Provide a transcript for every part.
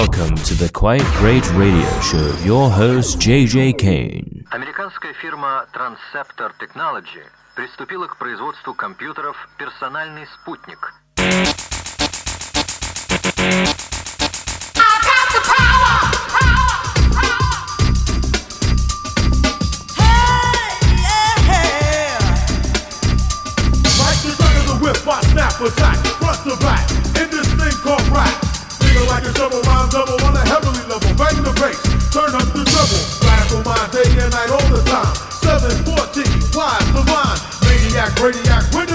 Welcome to the Quite Great Radio Show. Your host JJ Kane. Американская фирма Transceptor Technology приступила к производству компьютеров «Персональный спутник». crime. 714, wide the line. Maniac, radiac, radiac.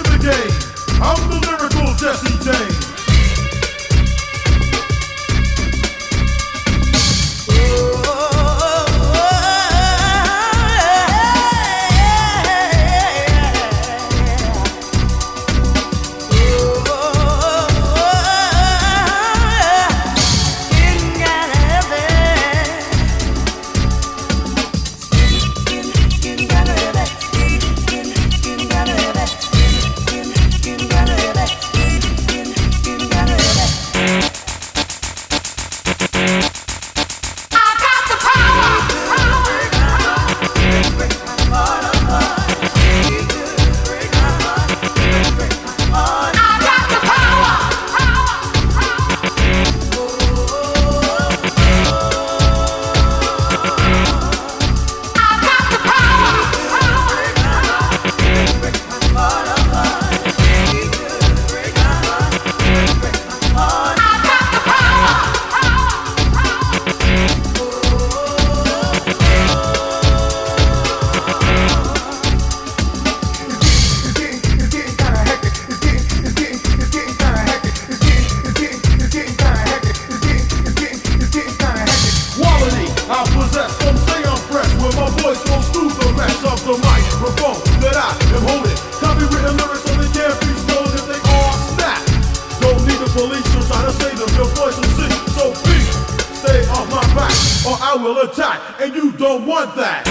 and you don't want that.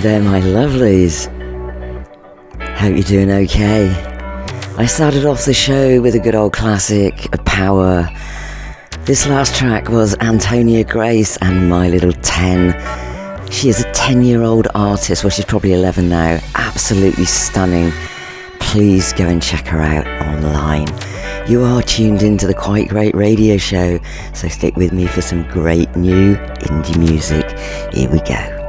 There, my lovelies. Hope you're doing okay. I started off the show with a good old classic, a Power. This last track was Antonia Grace and My Little 10. She is a 10 year old artist, well, she's probably 11 now. Absolutely stunning. Please go and check her out online. You are tuned into the Quite Great Radio Show, so stick with me for some great new indie music. Here we go.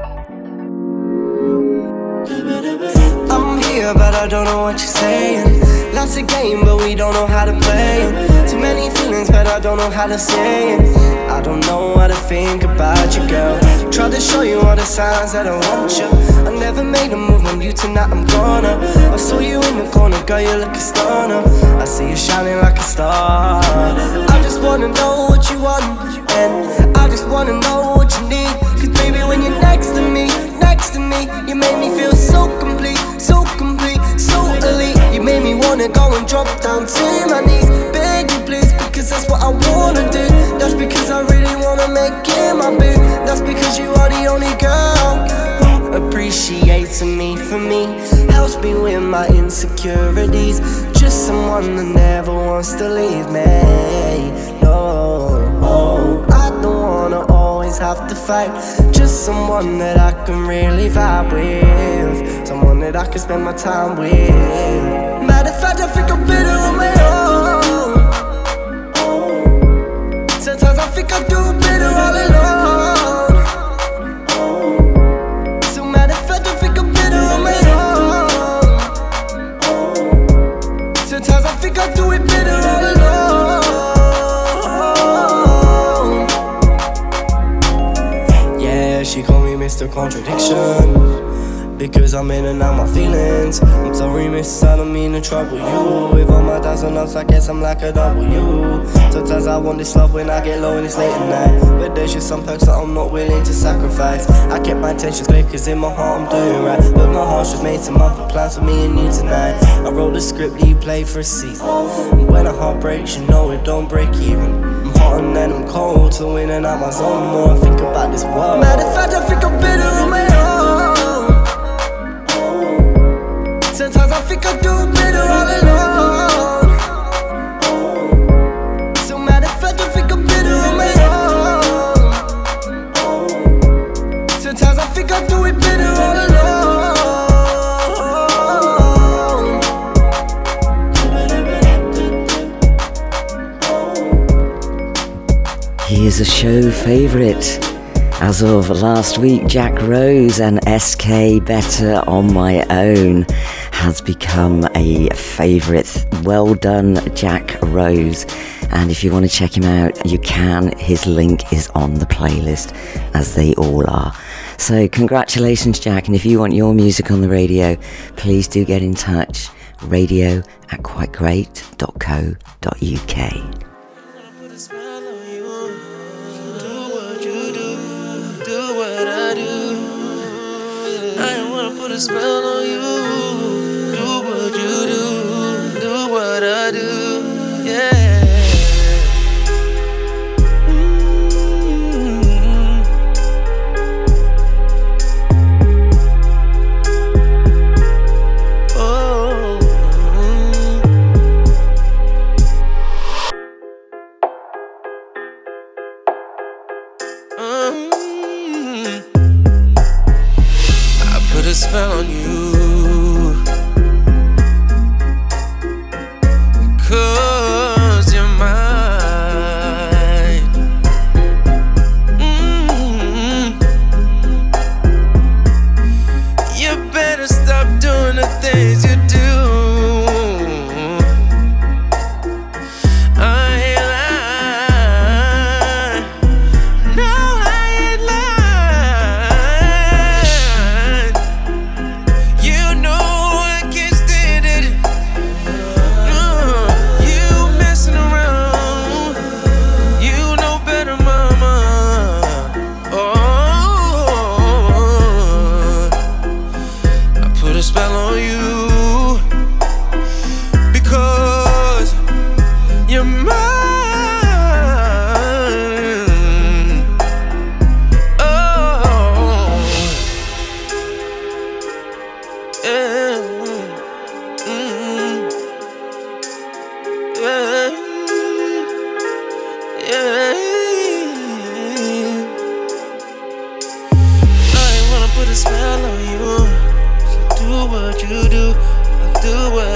Don't know what you're saying. Lots of game, but we don't know how to play it. Too many feelings, but I don't know how to say it. I don't know what to think about you, girl. Tried to show you all the signs that I want you. I never made a move on you tonight, I'm gonna. I saw you in the corner, girl, you look a stunner. I see you shining like a star. I just wanna know what you want, and I just wanna know what you need. Cause baby, when you're next to me, next to me, you make me feel so complete, so complete, so elite. You made me wanna go and drop down to my knees, beg you please, because that's what I wanna do. That's because I really wanna make it my boo. That's because you are the only girl who appreciates me for me, helps me with my insecurities. Just someone that never wants to leave me. No, I don't wanna always have to fight. Just someone that I can really vibe with. Someone that I can spend my time with. Matter of fact, I think I'm better on my own. Sometimes I think I do better all alone. Mr. Contradiction. Because I'm in and out my feelings. I'm sorry, miss, I don't mean to trouble you. With all my downs and ups, I guess I'm like a W. Sometimes I want this love when I get low and it's late at night. But there's just some perks that I'm not willing to sacrifice. I kept my intentions clear, cause in my heart I'm doing right. But my heart's just made some other plans for me and you tonight. I wrote the script that you play for a season. And when a heart breaks, you know it don't break even. I'm and I'm cold, so in and out my zone. More I think about this world. Matter of fact, I think I'm better on my own. Sometimes I think I do better all alone. Here's a show favourite. As of last week, Jack Rose and SK Better on My Own has become a favourite. Well done, Jack Rose. And if you want to check him out, you can. His link is on the playlist, as they all are. So, congratulations, Jack. And if you want your music on the radio, please do get in touch. Radio at quitegreat.co.uk. a you do, I'll do what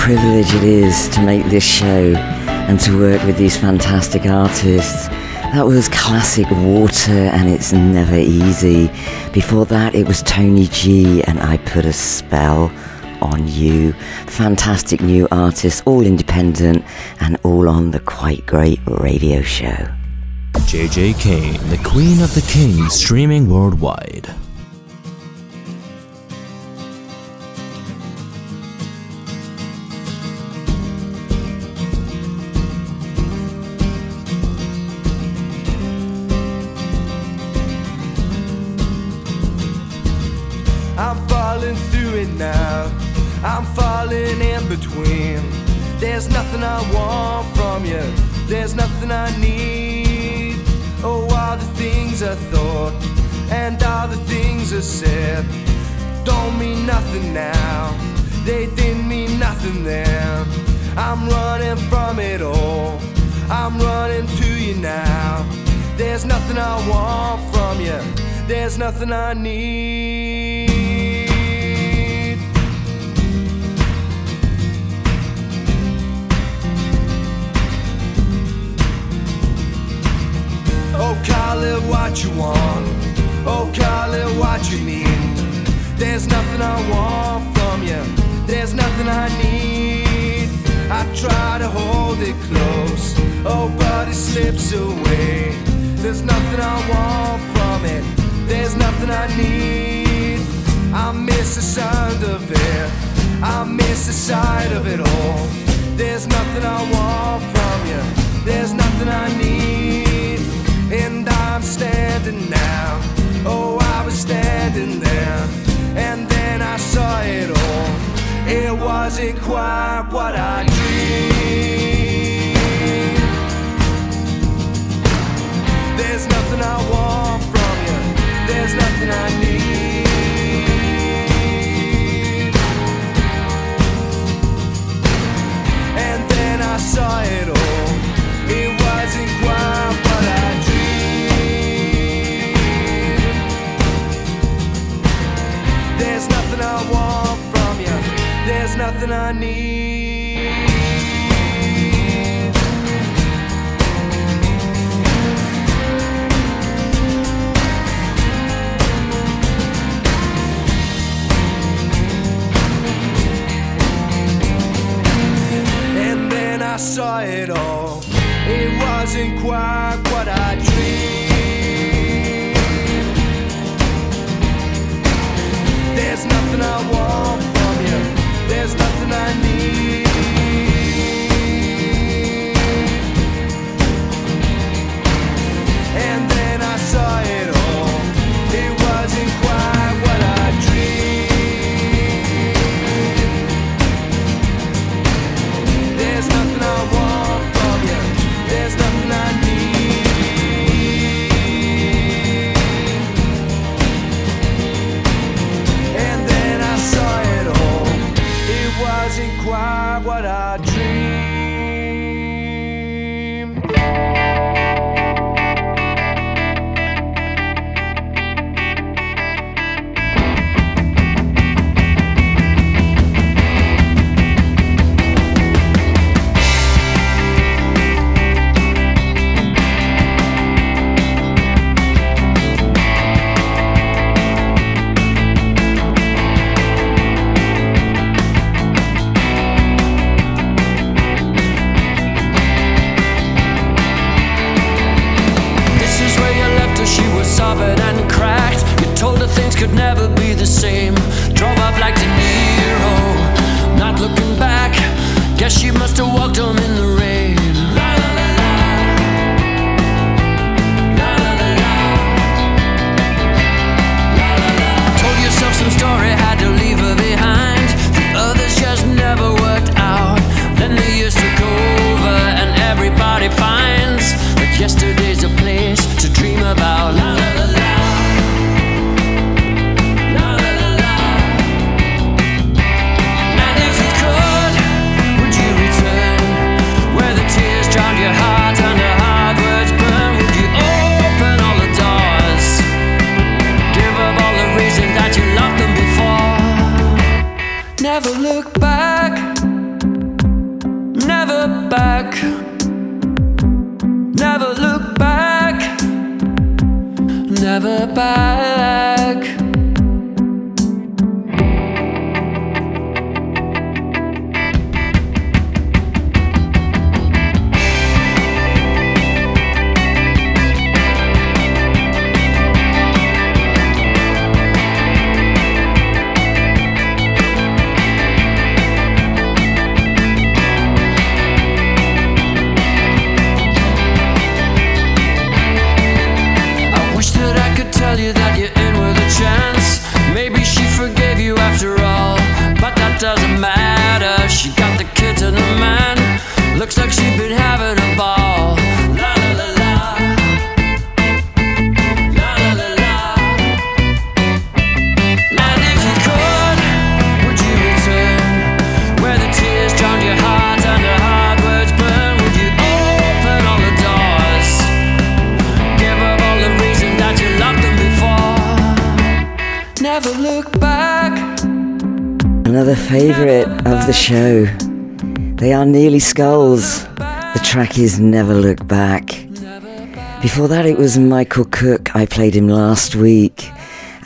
privilege it is to make this show and to work with these fantastic artists. That was classic water and it's never easy. Before that, it was Tony G and I put a spell on you. Fantastic new artists, all independent and all on the quite great radio show. JJ Kane, the Queen of the Kings, streaming worldwide. I'm falling through it now. I'm falling in between. There's nothing I want from you. There's nothing I need. Oh, all the things I thought and all the things I said don't mean nothing now. They didn't mean nothing then. I'm running from it all. I'm running to you now. There's nothing I want from you. There's nothing I need. Call it what you want. Oh, call it what you need. There's nothing I want from you. There's nothing I need. I try to hold it close. Oh, but it slips away. There's nothing I want from it. There's nothing I need. I miss the sound of it. I miss the sight of it all. There's nothing I want from you. There's nothing I need. And I'm standing now. Oh, I was standing there. And then I saw it all. It wasn't quite what I dreamed. There's nothing I want from you. There's nothing I need. And then I saw it all. There's nothing I need. Show. They are Nearly Skulls. The track is Never Look Back. Before that, it was Michael Cooke. I played him last week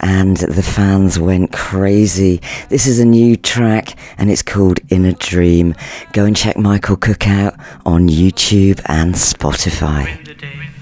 and the fans went crazy. This is a new track and it's called In a Dream. Go and check Michael Cooke out on YouTube and Spotify.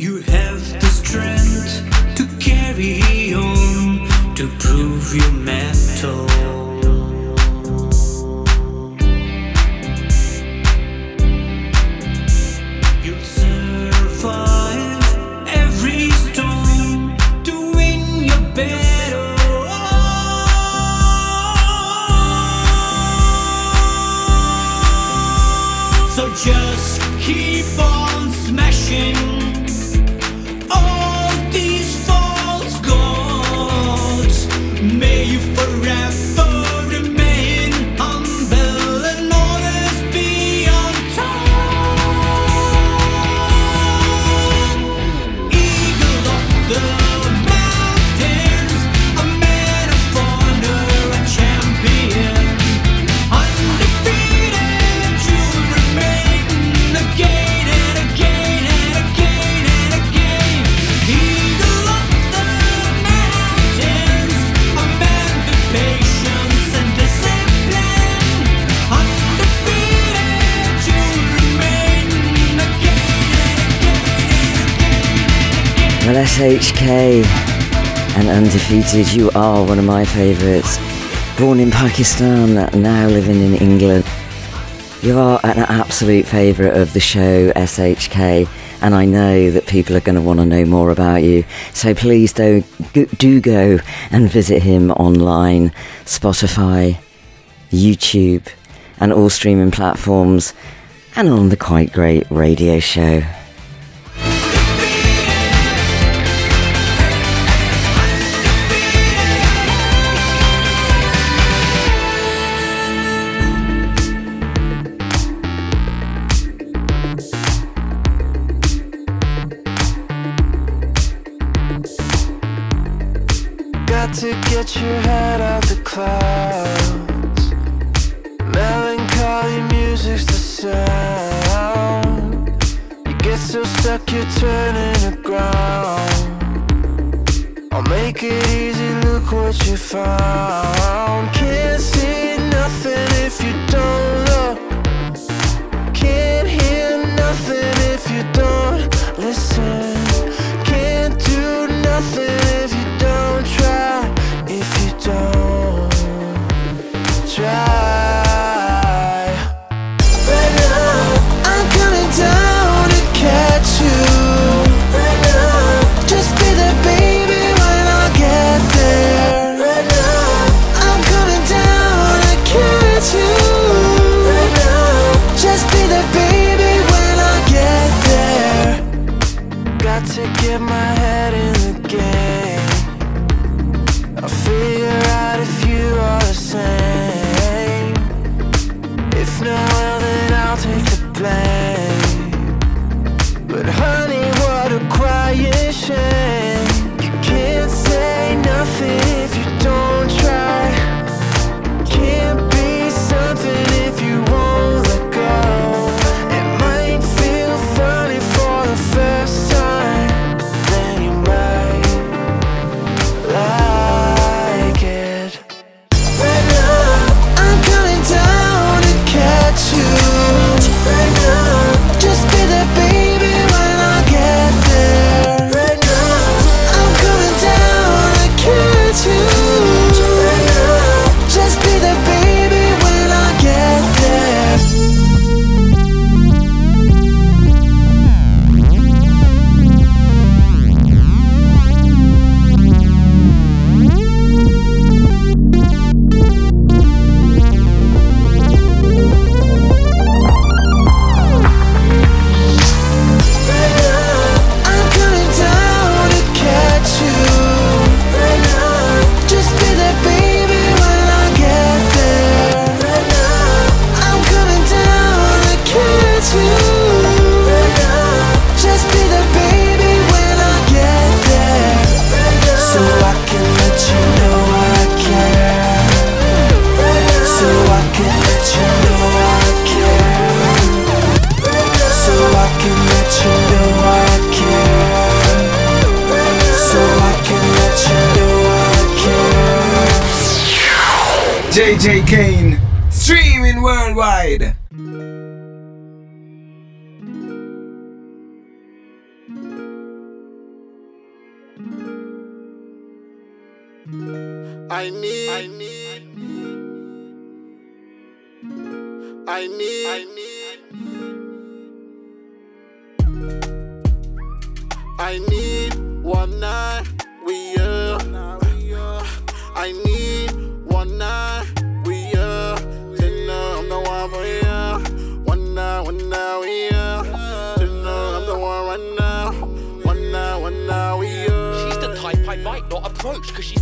You have the strength to carry on, to prove your metal. Undefeated, you are one of my favourites. Born in Pakistan, now living in England. You are an absolute favourite of the show, SHK, and I know that people are going to want to know more about you. So please do, do go and visit him online, Spotify, YouTube, and all streaming platforms, and on the Quite Great radio show. To get your head out the clouds. Melancholy music's the sound. You get so stuck you're turning to ground. I'll make it easy, look what you found. Can't see nothing if you don't look. Can't hear nothing if you don't listen. Can't do nothing don't you. I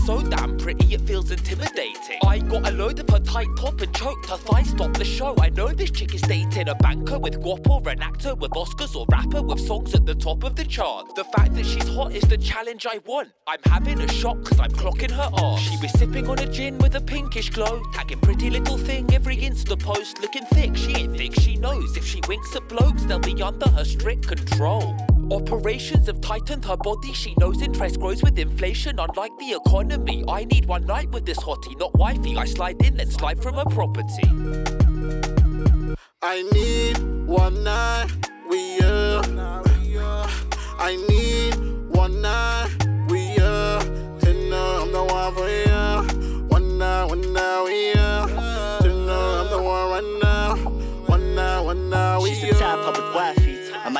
so damn pretty it feels intimidating. I got a load of her tight top and choked her thigh stop the show. I know this chick is dating a banker with guap or an actor with Oscars or rapper with songs at the top of the chart. The fact that she's hot is the challenge I want. I'm having a shock cause I'm clocking her off. She was sipping on a gin with a pinkish glow Tagging pretty little thing every Insta post Looking thick, she ain't thick, she knows. If she winks at blokes they'll be under her strict control Operations have tightened her body. She knows interest grows with inflation. Unlike the economy, I need one night with this hottie, not wifey. I slide in, then slide from her property. I need one night with you. I need one night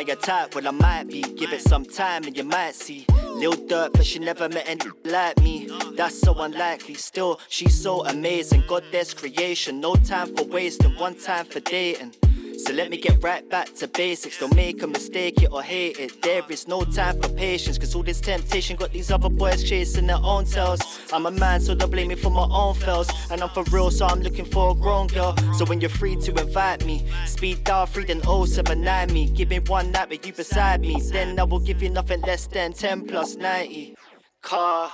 Your type? Well, I might be. Give it some time and you might see. Lil dirt, but she never met any like me. That's so unlikely. Still, she's so amazing. God, there's creation. No time for wasting, one time for dating. So let me get right back to basics. Don't make a mistake it or hate it. There is no time for patience, cause all this temptation got these other boys chasing their own tails. I'm a man, so don't blame me for my own fails. And I'm for real, so I'm looking for a grown girl. So when you're free to invite me, speed dial free then 079 me. Give me one night with you beside me. Then I will give you nothing less than 10 plus 90. Car.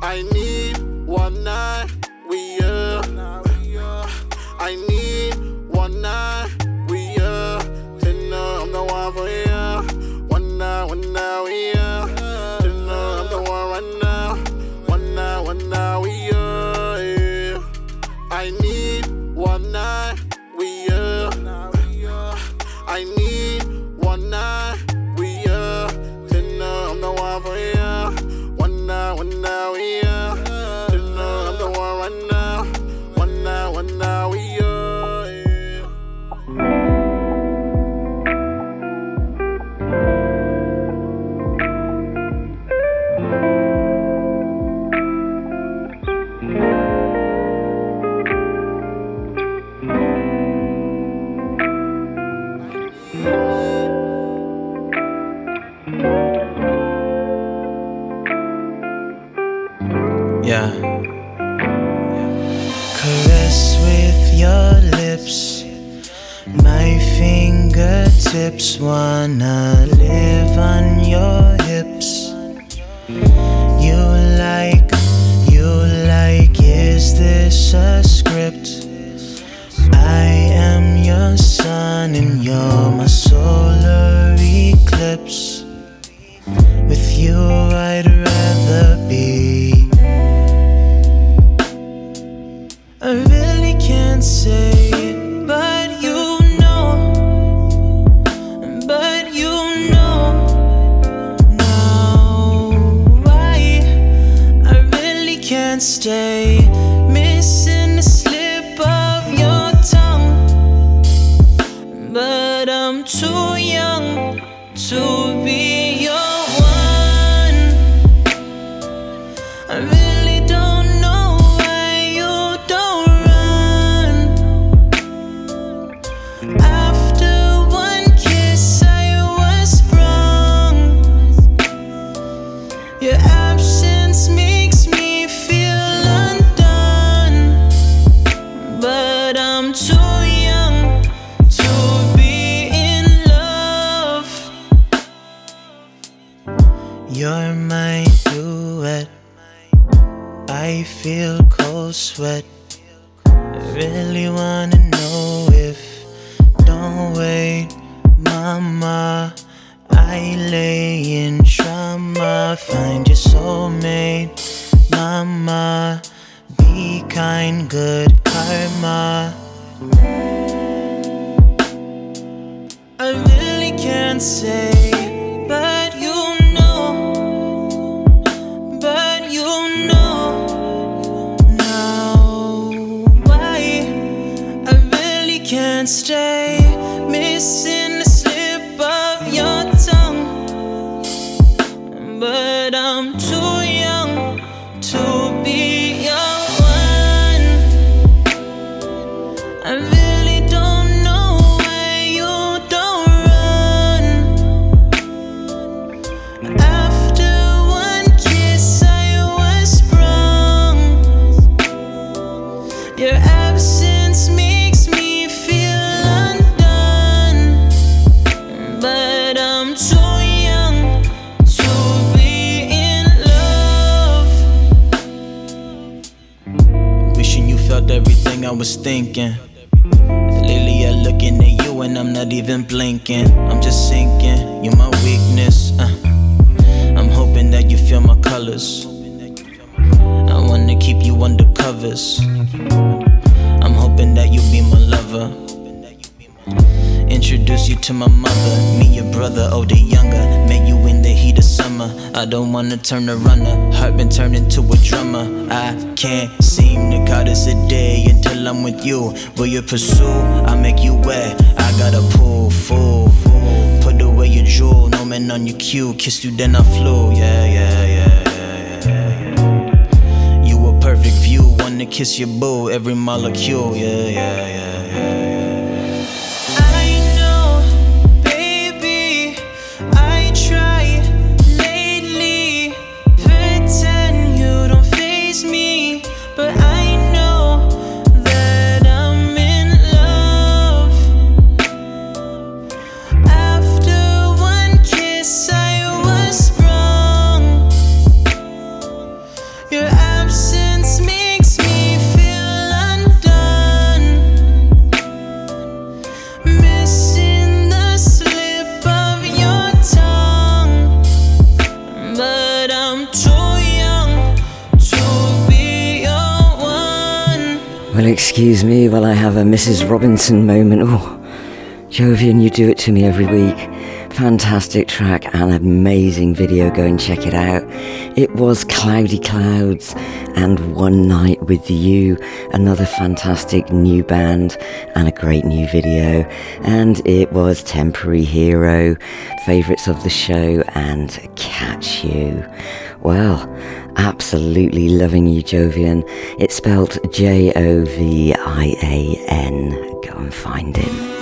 I need one night with you. I need one night with you. Dinner, I'm the one for you. One night, one night with you. Dinner, I'm the one right now. One night, one night with you. I need one night with you. I need one night with you. Dinner, I'm the one for you. Really wanna know if. Don't wait, mama. I lay in trauma. Find your soulmate, mama. Be kind, good karma. I really can't say, Missing was thinking. Lately, I'm looking at you and I'm not even blinking. I'm just sinking, you're my weakness. uh. I'm hoping that you feel my colors. I wanna keep you under covers. I'm hoping that you'll be my lover. Introduce you to my mother, me your brother, oh, older, younger. Met you in the heat of summer. I don't wanna turn a runner, heart been turned into a drummer. I can't seem to call this a day until I'm with you. Will you pursue? I make you wet. I gotta pull full. Put away your jewel, no man on your cue. Kissed you, then I flew. Yeah, yeah, yeah, yeah, yeah, yeah. You a perfect view, wanna kiss your boo, every molecule. Yeah, yeah, yeah, yeah. Me while I have a Mrs. Robinson moment. Oh, Jovian, you do it to me every week. Fantastic track and amazing video. Go and check it out. It was Cloudy Clouds and One Night with You, another fantastic new band and a great new video. And it was Temporary Hero, favourites of the show, and Catch You. Well, absolutely loving you, Jovian. It's spelled J O V I A N. Go and find him.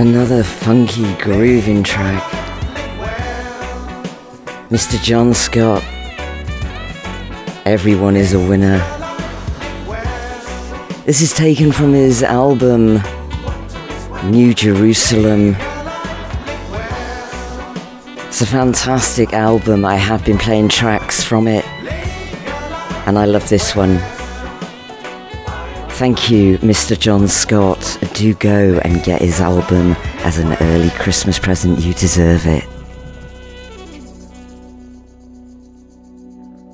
Another funky grooving track. Mr. Jon Scott. Everyone is a winner. This is taken from his album New Jerusalem. It's a fantastic album. I have been playing tracks from it, and I love this one. Thank you, Mr. Jon Scott. Do go and get his album as an early Christmas present. You deserve it.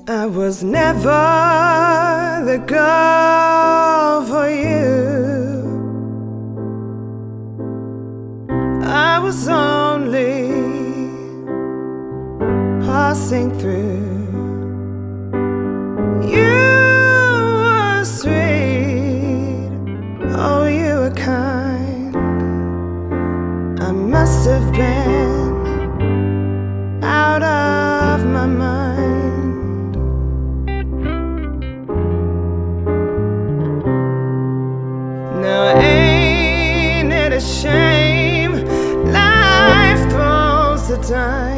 I was never the girl for you. I was only passing through. You must have been out of my mind. Now ain't it a shame? Life throws the dice.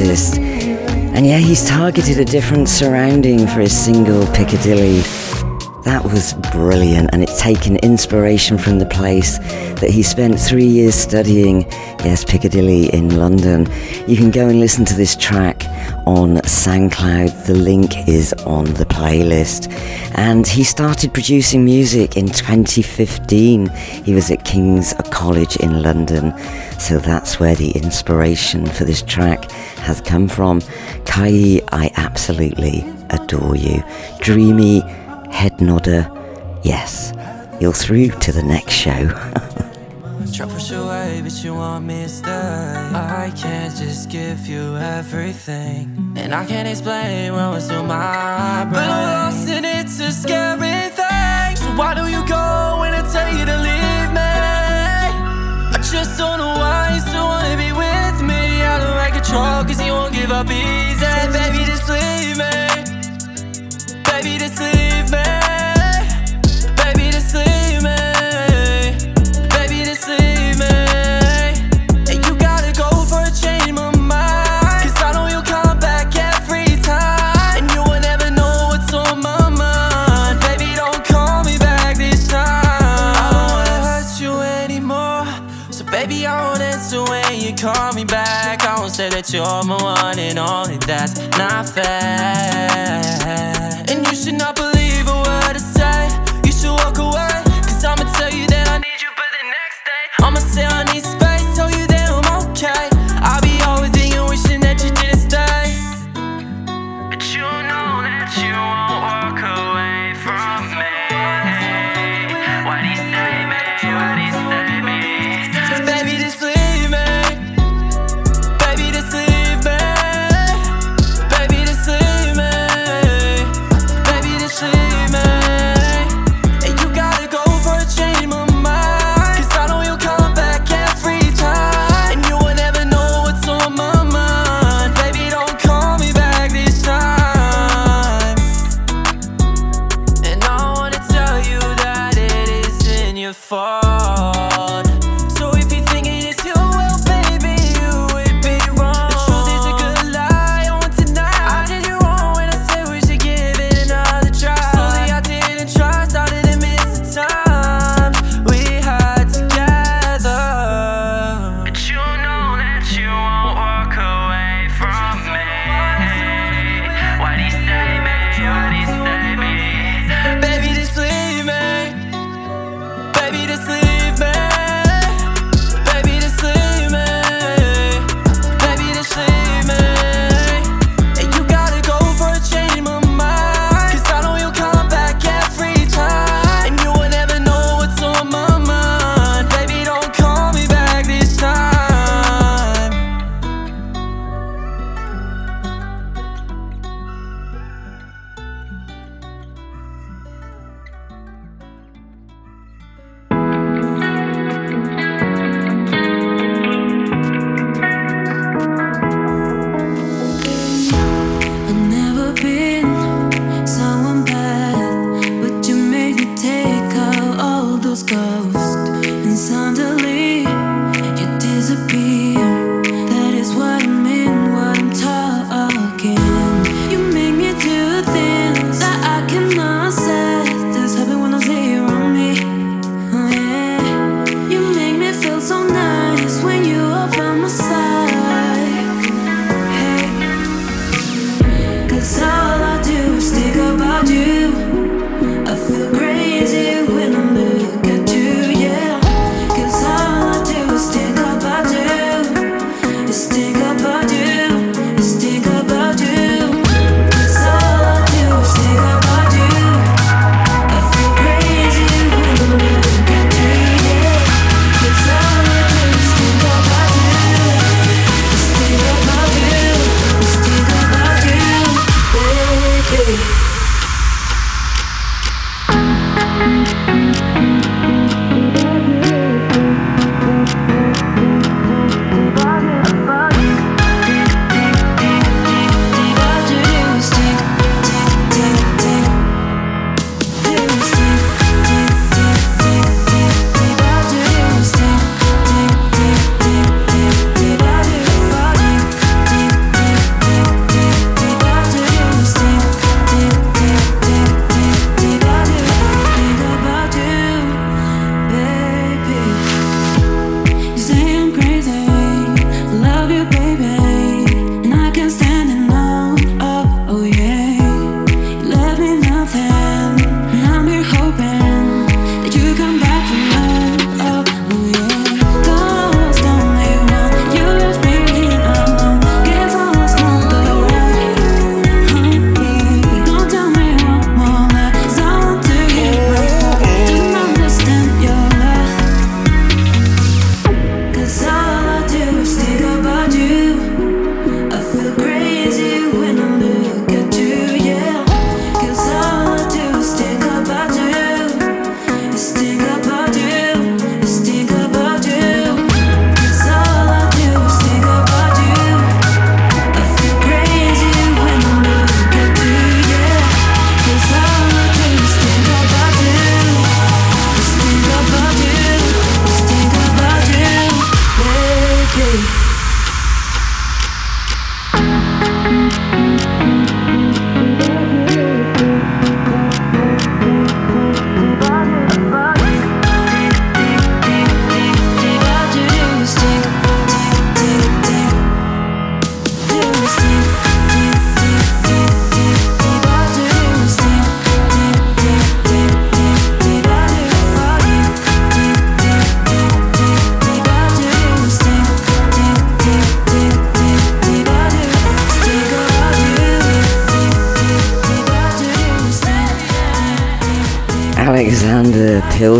artist, and yeah, he's targeted a different surrounding for his single Piccadilly. That was brilliant, and it's taken inspiration from the place that he spent three years studying, yes, Piccadilly in London. You can go and listen to this track on SoundCloud. The link is on the playlist. And he started producing music in 2015. He was at King's College in London, so that's where the inspiration for this track has come from. Kai, I absolutely adore you. Dreamy, head nodder, yes, you're through to the next show. Push away, but you want me to. I can't just give you everything, and I can't explain what was through my brain. But I'm lost and it's a scary thing. So why do you go when I tell you to leave me? I just don't know why you still wanna be with cause you won't give up easy. Baby, Just leave me. Baby, Just leave you're my one and only, that's not fair.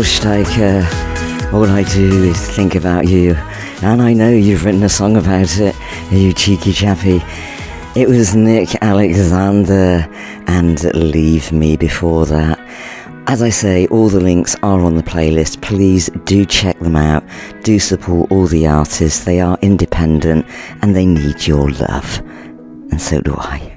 George Tyker. Uh, all I do is think about you. And I know you've written a song about it, you cheeky chappy. It was Nick Alexandr and Leave Me before that. As I say, all the links are on the playlist. Please do check them out. Do support all the artists. They are independent and they need your love. And so do I.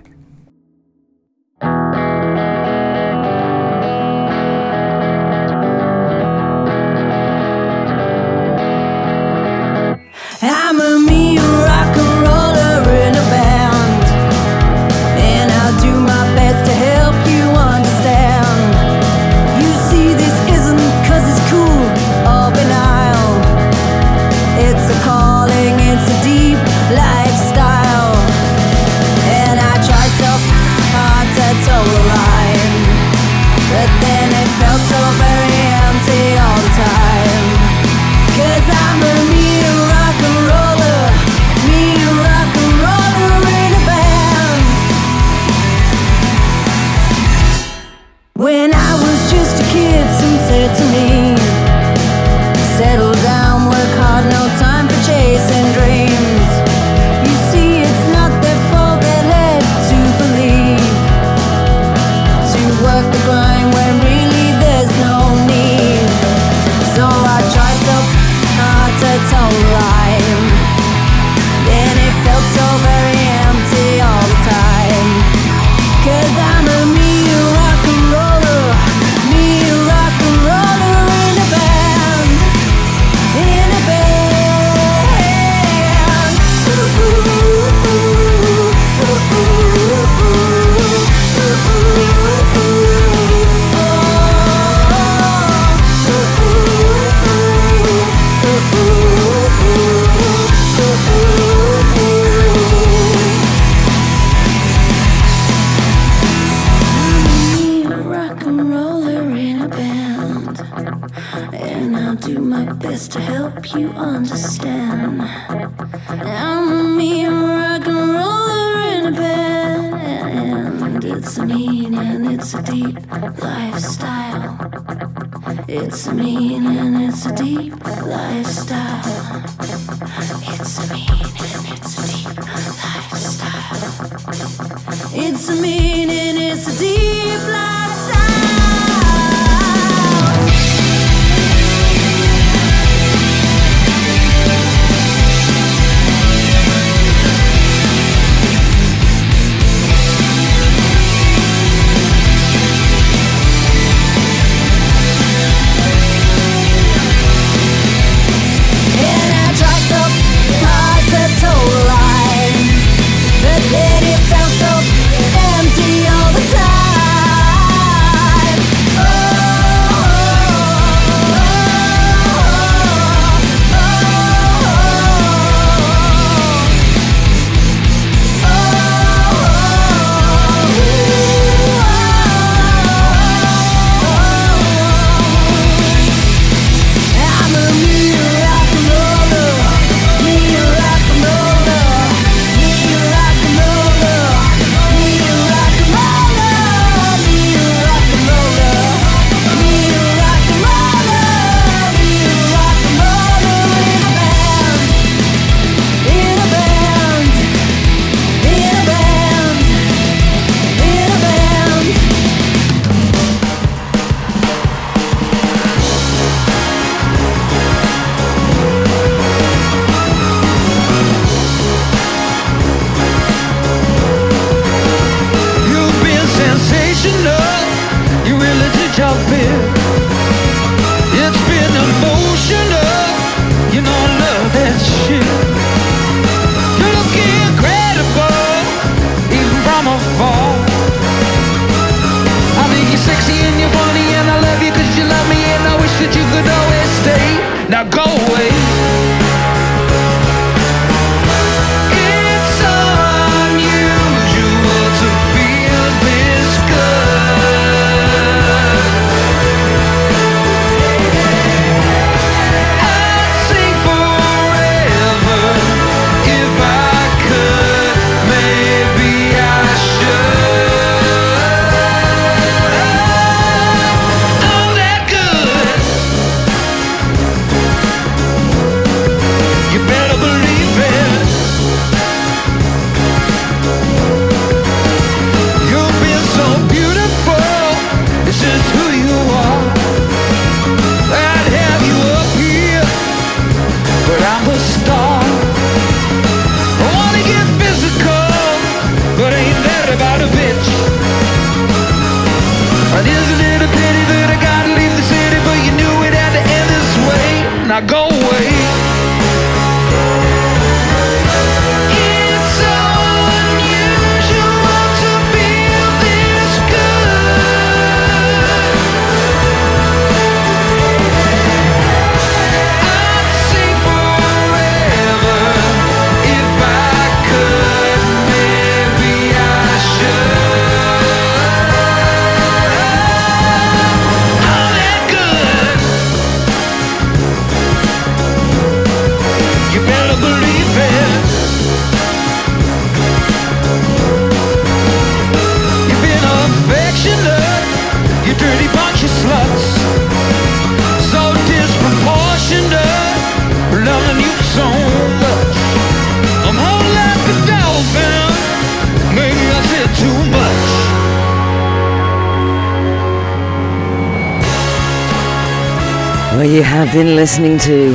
you have been listening to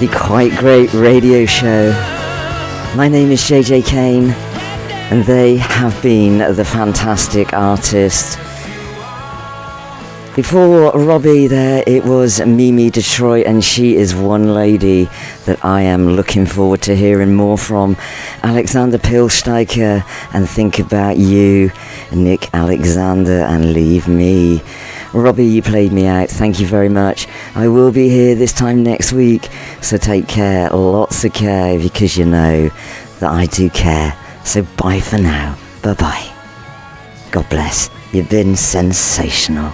the Quite Great Radio Show. My name is JJ Kane, and they have been the fantastic artists. Before Robbie, there it was MeMe Detroit, and she is one lady that I am looking forward to hearing more from. Alexander Pielsticker, and Think About You, Nick Alexandr, and Leave Me. Robbie, you played me out. Thank you very much. I will be here this time next week, so take care, lots of care, because you know that I do care. So bye for now. Bye bye. God bless. You've been sensational.